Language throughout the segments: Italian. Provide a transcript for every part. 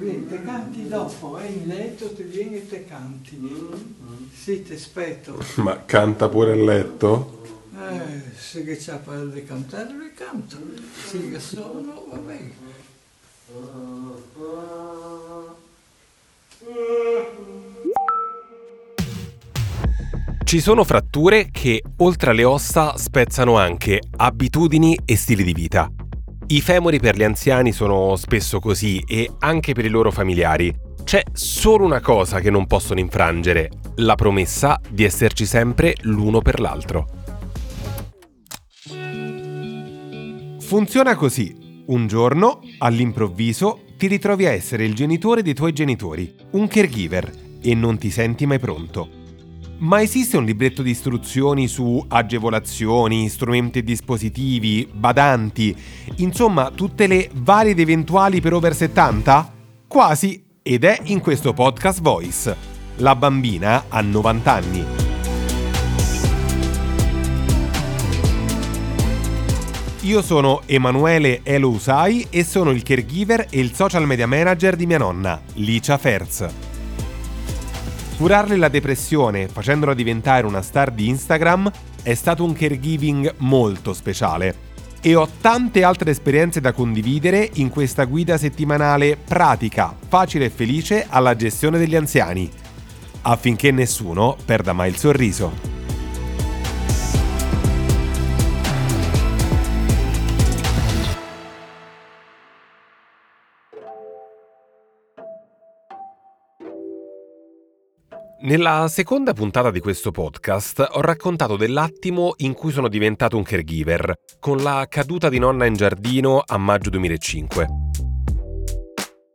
Vieni, te canti dopo, è in letto, te vieni e te canti. Sì, ti aspetto. Ma canta pure a letto? Eh, se che c'ha per di cantare, lui canto. Se che sono, va bene. Ci sono fratture che, oltre alle ossa, spezzano anche abitudini e stili di vita. I femori per gli anziani sono spesso così e anche per i loro familiari. C'è solo una cosa che non possono infrangere, la promessa di esserci sempre l'uno per l'altro. Funziona così. Un giorno, all'improvviso, ti ritrovi a essere il genitore dei tuoi genitori, un caregiver, e non ti senti mai pronto. Ma esiste un libretto di istruzioni su agevolazioni, strumenti e dispositivi, badanti, insomma tutte le varie ed eventuali per over 70? Quasi, ed è in questo podcast Voice. La bambina ha 90 anni. Io sono Emanuele Elo Usai e sono il caregiver e il social media manager di mia nonna, Licia Ferz. Curarle la depressione facendola diventare una star di Instagram è stato un caregiving molto speciale e ho tante altre esperienze da condividere in questa guida settimanale pratica, facile e felice alla gestione degli anziani, affinché nessuno perda mai il sorriso. Nella seconda puntata di questo podcast ho raccontato dell'attimo in cui sono diventato un caregiver, con la caduta di nonna in giardino a maggio 2005.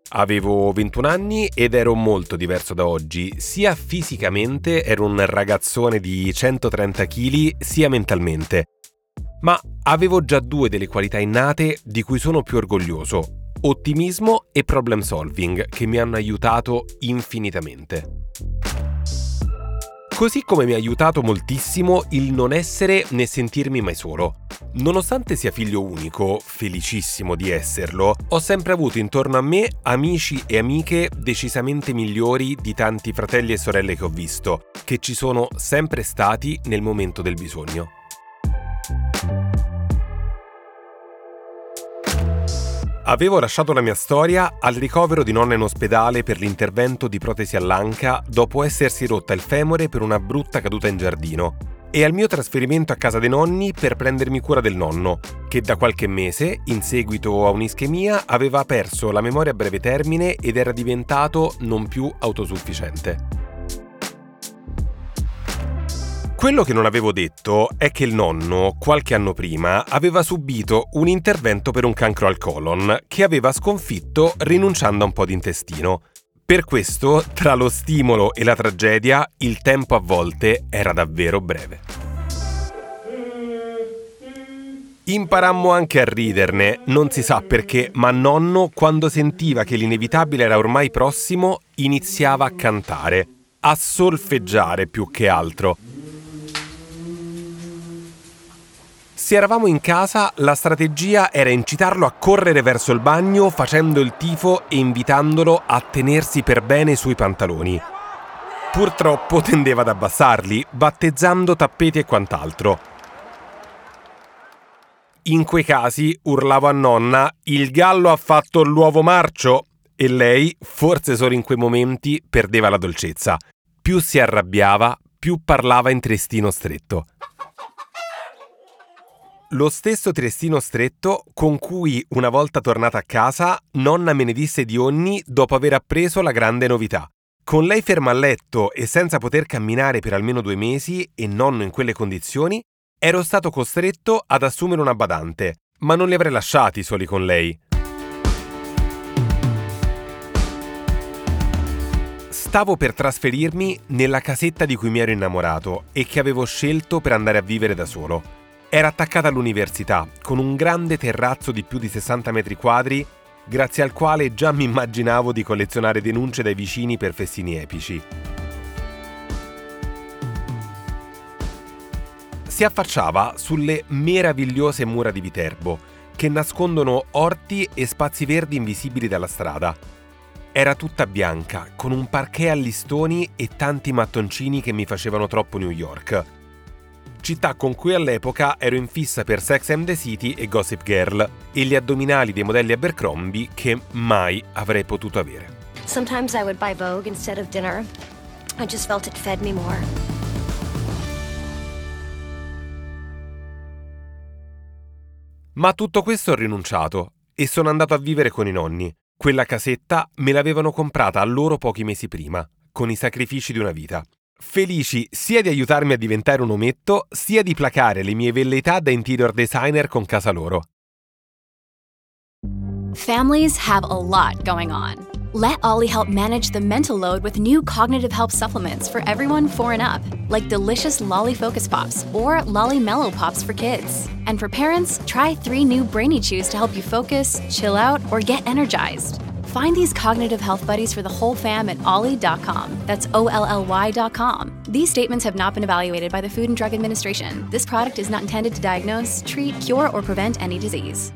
Avevo 21 anni ed ero molto diverso da oggi, sia fisicamente ero un ragazzone di 130 kg, sia mentalmente. Ma avevo già due delle qualità innate di cui sono più orgoglioso, ottimismo e problem solving, che mi hanno aiutato infinitamente. Così come mi ha aiutato moltissimo il non essere né sentirmi mai solo. Nonostante sia figlio unico, felicissimo di esserlo, ho sempre avuto intorno a me amici e amiche decisamente migliori di tanti fratelli e sorelle che ho visto, che ci sono sempre stati nel momento del bisogno. Avevo lasciato la mia storia al ricovero di nonna in ospedale per l'intervento di protesi all'anca dopo essersi rotta il femore per una brutta caduta in giardino e al mio trasferimento a casa dei nonni per prendermi cura del nonno, che da qualche mese, in seguito a un'ischemia, aveva perso la memoria a breve termine ed era diventato non più autosufficiente. Quello che non avevo detto è che il nonno, qualche anno prima, aveva subito un intervento per un cancro al colon che aveva sconfitto rinunciando a un po' di intestino. Per questo, tra lo stimolo e la tragedia, il tempo a volte era davvero breve. Imparammo anche a riderne, non si sa perché, ma nonno, quando sentiva che l'inevitabile era ormai prossimo, iniziava a cantare, a solfeggiare più che altro. Se eravamo in casa, la strategia era incitarlo a correre verso il bagno facendo il tifo e invitandolo a tenersi per bene i suoi pantaloni. Purtroppo tendeva ad abbassarli, battezzando tappeti e quant'altro. In quei casi urlavo a nonna: Il gallo ha fatto l'uovo marcio! E lei, forse solo in quei momenti, perdeva la dolcezza. Più si arrabbiava, più parlava in trestino stretto lo stesso trestino stretto con cui, una volta tornata a casa, nonna me ne disse di ogni dopo aver appreso la grande novità. Con lei ferma a letto e senza poter camminare per almeno due mesi e nonno in quelle condizioni, ero stato costretto ad assumere una badante, ma non li avrei lasciati soli con lei. Stavo per trasferirmi nella casetta di cui mi ero innamorato e che avevo scelto per andare a vivere da solo. Era attaccata all'università, con un grande terrazzo di più di 60 metri quadri, grazie al quale già mi immaginavo di collezionare denunce dai vicini per festini epici. Si affacciava sulle meravigliose mura di Viterbo, che nascondono orti e spazi verdi invisibili dalla strada era tutta bianca, con un parquet a listoni e tanti mattoncini che mi facevano troppo New York. Città con cui all'epoca ero in fissa per Sex and the City e Gossip Girl e gli addominali dei modelli Abercrombie che mai avrei potuto avere. Sometimes I would buy Vogue instead of dinner. I just felt it fed me more. Ma a tutto questo ho rinunciato e sono andato a vivere con i nonni. Quella casetta me l'avevano comprata a loro pochi mesi prima, con i sacrifici di una vita. Felici sia di aiutarmi a diventare un ometto, sia di placare le mie velleità da interior designer con casa loro. Families have a lot going on. Let Ollie help manage the mental load with new cognitive help supplements for everyone four and up, like delicious Lolly Focus Pops or Lolly Mellow Pops for kids. And for parents, try three new Brainy Chews to help you focus, chill out, or get energized. Find these cognitive health buddies for the whole fam at ollie.com. That's O L L Y.com. These statements have not been evaluated by the Food and Drug Administration. This product is not intended to diagnose, treat, cure, or prevent any disease.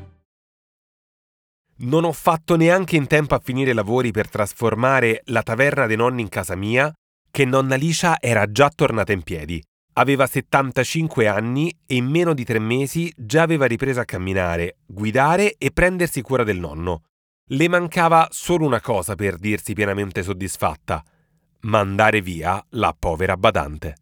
Non ho fatto neanche in tempo a finire i lavori per trasformare la taverna dei nonni in casa mia, che nonna Licia era già tornata in piedi. Aveva 75 anni e in meno di tre mesi già aveva ripreso a camminare, guidare e prendersi cura del nonno. Le mancava solo una cosa per dirsi pienamente soddisfatta: mandare via la povera badante.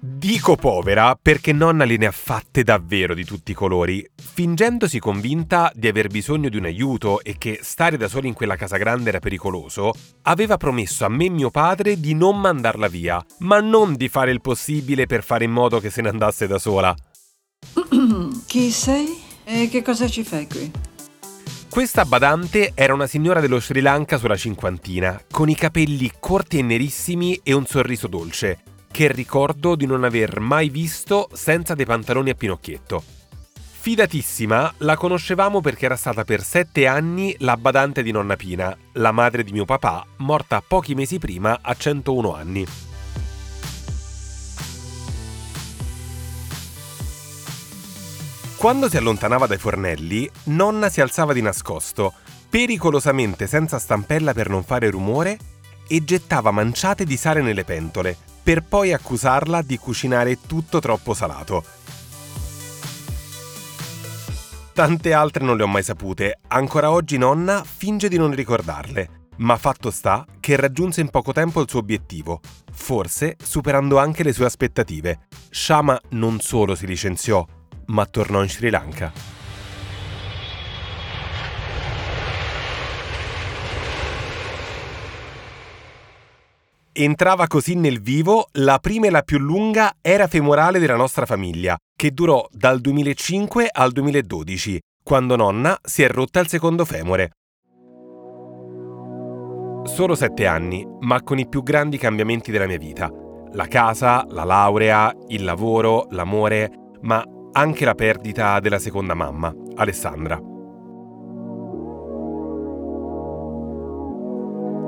Dico povera perché nonna le ne ha fatte davvero di tutti i colori, fingendosi convinta di aver bisogno di un aiuto e che stare da soli in quella casa grande era pericoloso, aveva promesso a me e mio padre di non mandarla via, ma non di fare il possibile per fare in modo che se ne andasse da sola. Chi sei e che cosa ci fai qui? Questa badante era una signora dello Sri Lanka sulla cinquantina, con i capelli corti e nerissimi e un sorriso dolce, che ricordo di non aver mai visto senza dei pantaloni a pinocchietto. Fidatissima, la conoscevamo perché era stata per sette anni la badante di nonna Pina, la madre di mio papà, morta pochi mesi prima a 101 anni. Quando si allontanava dai fornelli, nonna si alzava di nascosto, pericolosamente senza stampella per non fare rumore, e gettava manciate di sale nelle pentole, per poi accusarla di cucinare tutto troppo salato. Tante altre non le ho mai sapute, ancora oggi nonna finge di non ricordarle, ma fatto sta che raggiunse in poco tempo il suo obiettivo, forse superando anche le sue aspettative. Shama non solo si licenziò, ma tornò in Sri Lanka. Entrava così nel vivo la prima e la più lunga era femorale della nostra famiglia, che durò dal 2005 al 2012, quando nonna si è rotta il secondo femore. Solo sette anni, ma con i più grandi cambiamenti della mia vita. La casa, la laurea, il lavoro, l'amore, ma anche la perdita della seconda mamma, Alessandra.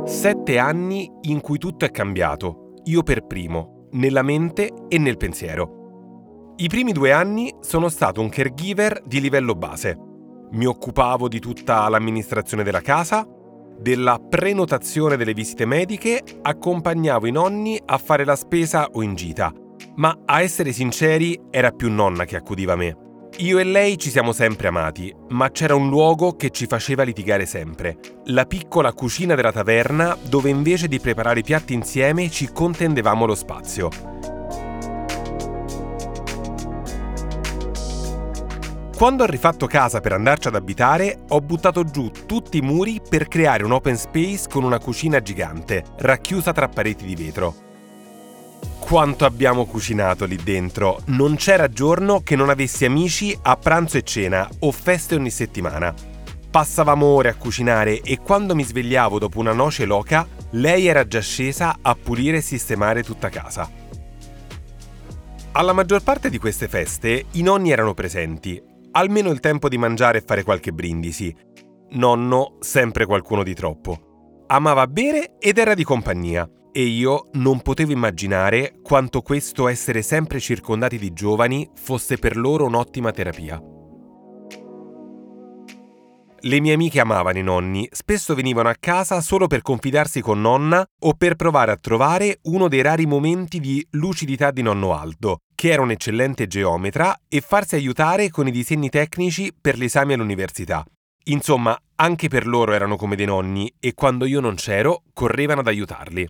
Sette anni in cui tutto è cambiato, io per primo, nella mente e nel pensiero. I primi due anni sono stato un caregiver di livello base. Mi occupavo di tutta l'amministrazione della casa, della prenotazione delle visite mediche, accompagnavo i nonni a fare la spesa o in gita, ma a essere sinceri era più nonna che accudiva me. Io e lei ci siamo sempre amati, ma c'era un luogo che ci faceva litigare sempre. La piccola cucina della taverna dove invece di preparare i piatti insieme ci contendevamo lo spazio. Quando ho rifatto casa per andarci ad abitare, ho buttato giù tutti i muri per creare un open space con una cucina gigante, racchiusa tra pareti di vetro. Quanto abbiamo cucinato lì dentro! Non c'era giorno che non avessi amici a pranzo e cena o feste ogni settimana. Passavamo ore a cucinare e quando mi svegliavo dopo una noce loca, lei era già scesa a pulire e sistemare tutta casa. Alla maggior parte di queste feste i nonni erano presenti, almeno il tempo di mangiare e fare qualche brindisi. Nonno, sempre qualcuno di troppo. Amava bere ed era di compagnia e io non potevo immaginare quanto questo essere sempre circondati di giovani fosse per loro un'ottima terapia. Le mie amiche amavano i nonni, spesso venivano a casa solo per confidarsi con nonna o per provare a trovare uno dei rari momenti di lucidità di nonno Aldo, che era un eccellente geometra, e farsi aiutare con i disegni tecnici per l'esame all'università. Insomma, anche per loro erano come dei nonni e quando io non c'ero, correvano ad aiutarli.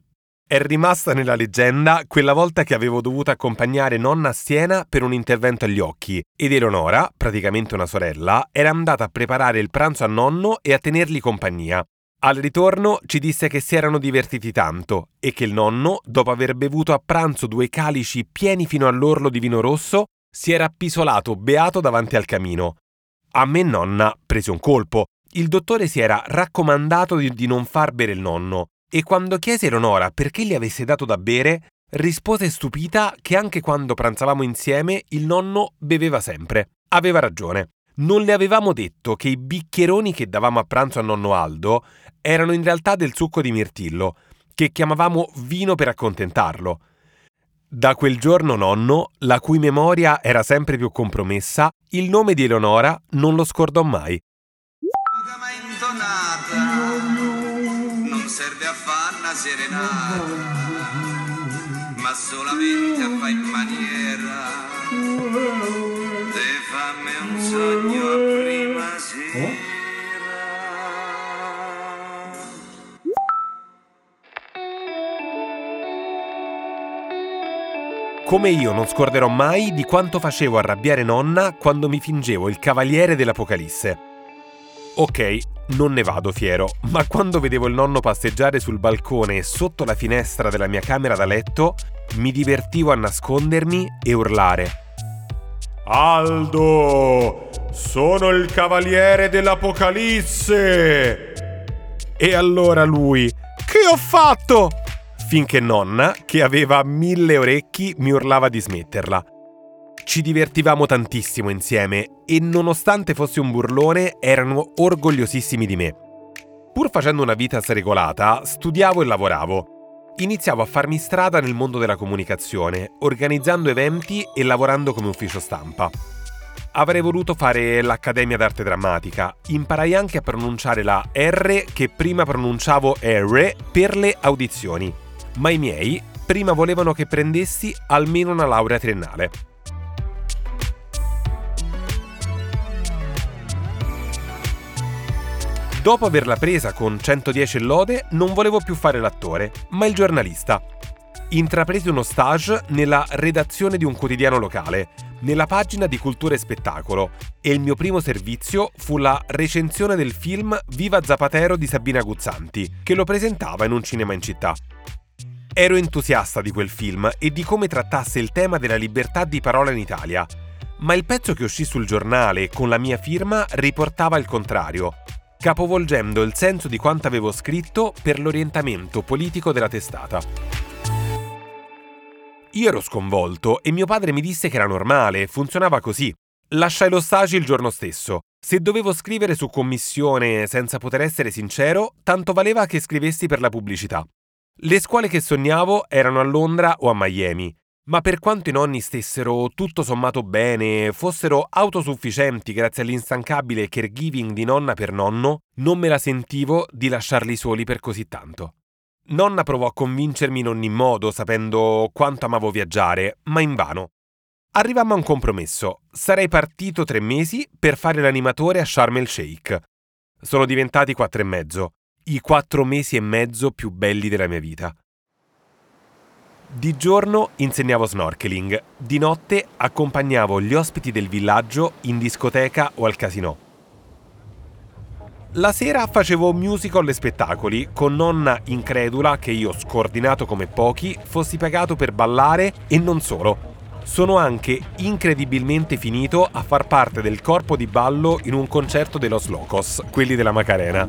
È rimasta nella leggenda quella volta che avevo dovuto accompagnare nonna a Siena per un intervento agli occhi ed Eleonora, praticamente una sorella, era andata a preparare il pranzo a nonno e a tenergli compagnia. Al ritorno ci disse che si erano divertiti tanto e che il nonno, dopo aver bevuto a pranzo due calici pieni fino all'orlo di vino rosso, si era appisolato beato davanti al camino. A me nonna prese un colpo. Il dottore si era raccomandato di, non far bere il nonno e quando chiese Eleonora perché gli avesse dato da bere, rispose stupita che anche quando pranzavamo insieme il nonno beveva sempre. Aveva ragione. Non le avevamo detto che i bicchieroni che davamo a pranzo a nonno Aldo erano in realtà del succo di mirtillo, che chiamavamo vino per accontentarlo. Da quel giorno nonno, la cui memoria era sempre più compromessa, il nome di Eleonora non lo scordò mai. Non serve a fare una serenata, ma solamente a fare in maniera. Te fammi un sogno prima sera. Come io non scorderò mai di quanto facevo arrabbiare nonna quando mi fingevo il cavaliere dell'Apocalisse. Ok, non ne vado fiero, ma quando vedevo il nonno passeggiare sul balcone sotto la finestra della mia camera da letto, mi divertivo a nascondermi e urlare. Aldo! Sono il cavaliere dell'Apocalisse! E allora lui, che ho fatto? Finché nonna, che aveva mille orecchi, mi urlava di smetterla. Ci divertivamo tantissimo insieme e nonostante fossi un burlone erano orgogliosissimi di me. Pur facendo una vita sregolata, studiavo e lavoravo. Iniziavo a farmi strada nel mondo della comunicazione, organizzando eventi e lavorando come ufficio stampa. Avrei voluto fare l'Accademia d'Arte Drammatica. Imparai anche a pronunciare la R che prima pronunciavo R per le audizioni. Ma i miei prima volevano che prendessi almeno una laurea triennale. Dopo averla presa con 110 lode, non volevo più fare l'attore, ma il giornalista. Intrapresi uno stage nella redazione di un quotidiano locale, nella pagina di cultura e spettacolo, e il mio primo servizio fu la recensione del film Viva Zapatero di Sabina Guzzanti, che lo presentava in un cinema in città. Ero entusiasta di quel film e di come trattasse il tema della libertà di parola in Italia, ma il pezzo che uscì sul giornale con la mia firma riportava il contrario, capovolgendo il senso di quanto avevo scritto per l'orientamento politico della testata. Io ero sconvolto e mio padre mi disse che era normale, funzionava così. Lasciai lo stage il giorno stesso. Se dovevo scrivere su commissione senza poter essere sincero, tanto valeva che scrivessi per la pubblicità. Le scuole che sognavo erano a Londra o a Miami ma per quanto i nonni stessero tutto sommato bene, fossero autosufficienti grazie all'instancabile caregiving di nonna per nonno, non me la sentivo di lasciarli soli per così tanto. Nonna provò a convincermi in ogni modo, sapendo quanto amavo viaggiare, ma invano. Arrivammo a un compromesso. Sarei partito tre mesi per fare l'animatore a Sharm el Sheikh. Sono diventati quattro e mezzo. I quattro mesi e mezzo più belli della mia vita. Di giorno insegnavo snorkeling, di notte accompagnavo gli ospiti del villaggio in discoteca o al casino. La sera facevo musical e spettacoli, con nonna incredula che io, scordinato come pochi, fossi pagato per ballare e non solo. Sono anche incredibilmente finito a far parte del corpo di ballo in un concerto de Los Locos, quelli della Macarena.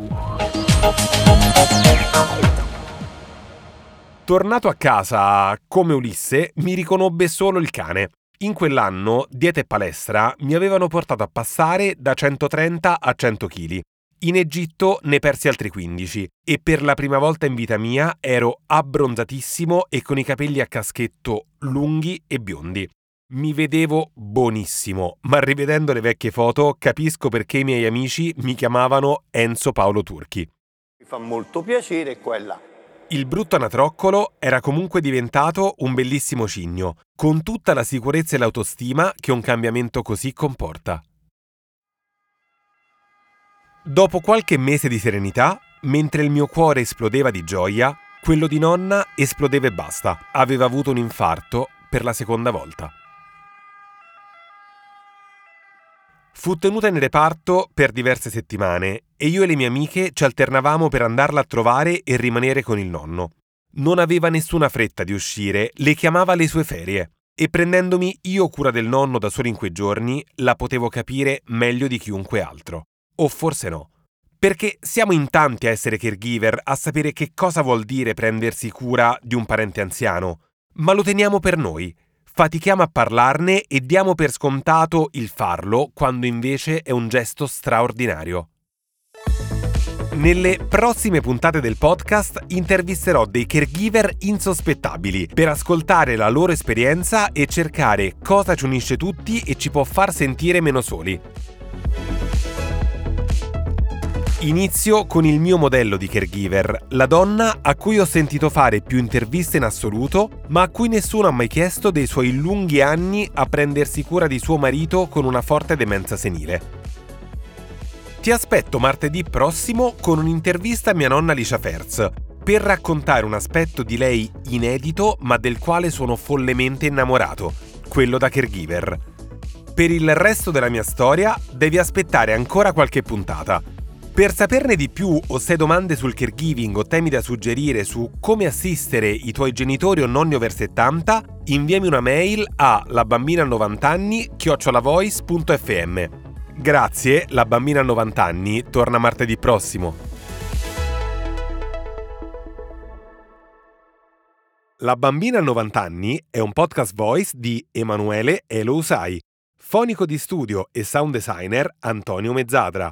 Tornato a casa come Ulisse, mi riconobbe solo il cane. In quell'anno, dieta e palestra mi avevano portato a passare da 130 a 100 kg. In Egitto ne persi altri 15 e per la prima volta in vita mia ero abbronzatissimo e con i capelli a caschetto lunghi e biondi. Mi vedevo buonissimo, ma rivedendo le vecchie foto capisco perché i miei amici mi chiamavano Enzo Paolo Turchi. Mi fa molto piacere quella. Il brutto anatroccolo era comunque diventato un bellissimo cigno, con tutta la sicurezza e l'autostima che un cambiamento così comporta. Dopo qualche mese di serenità, mentre il mio cuore esplodeva di gioia, quello di nonna esplodeva e basta. Aveva avuto un infarto per la seconda volta. Fu tenuta in reparto per diverse settimane e io e le mie amiche ci alternavamo per andarla a trovare e rimanere con il nonno. Non aveva nessuna fretta di uscire, le chiamava le sue ferie e prendendomi io cura del nonno da solo in quei giorni, la potevo capire meglio di chiunque altro. O forse no. Perché siamo in tanti a essere caregiver, a sapere che cosa vuol dire prendersi cura di un parente anziano, ma lo teniamo per noi. Fatichiamo a parlarne e diamo per scontato il farlo quando invece è un gesto straordinario. Nelle prossime puntate del podcast intervisterò dei caregiver insospettabili per ascoltare la loro esperienza e cercare cosa ci unisce tutti e ci può far sentire meno soli. Inizio con il mio modello di caregiver, la donna a cui ho sentito fare più interviste in assoluto, ma a cui nessuno ha mai chiesto dei suoi lunghi anni a prendersi cura di suo marito con una forte demenza senile. Ti aspetto martedì prossimo con un'intervista a mia nonna Alicia Ferz, per raccontare un aspetto di lei inedito ma del quale sono follemente innamorato, quello da caregiver. Per il resto della mia storia devi aspettare ancora qualche puntata. Per saperne di più o se hai domande sul caregiving o temi da suggerire su come assistere i tuoi genitori o nonni over 70, inviami una mail a labambina90anni chiocciolavoice.fm. Grazie, la bambina a 90 anni torna martedì prossimo. La bambina a 90 anni è un podcast voice di Emanuele Elo Usai, fonico di studio e sound designer Antonio Mezzadra.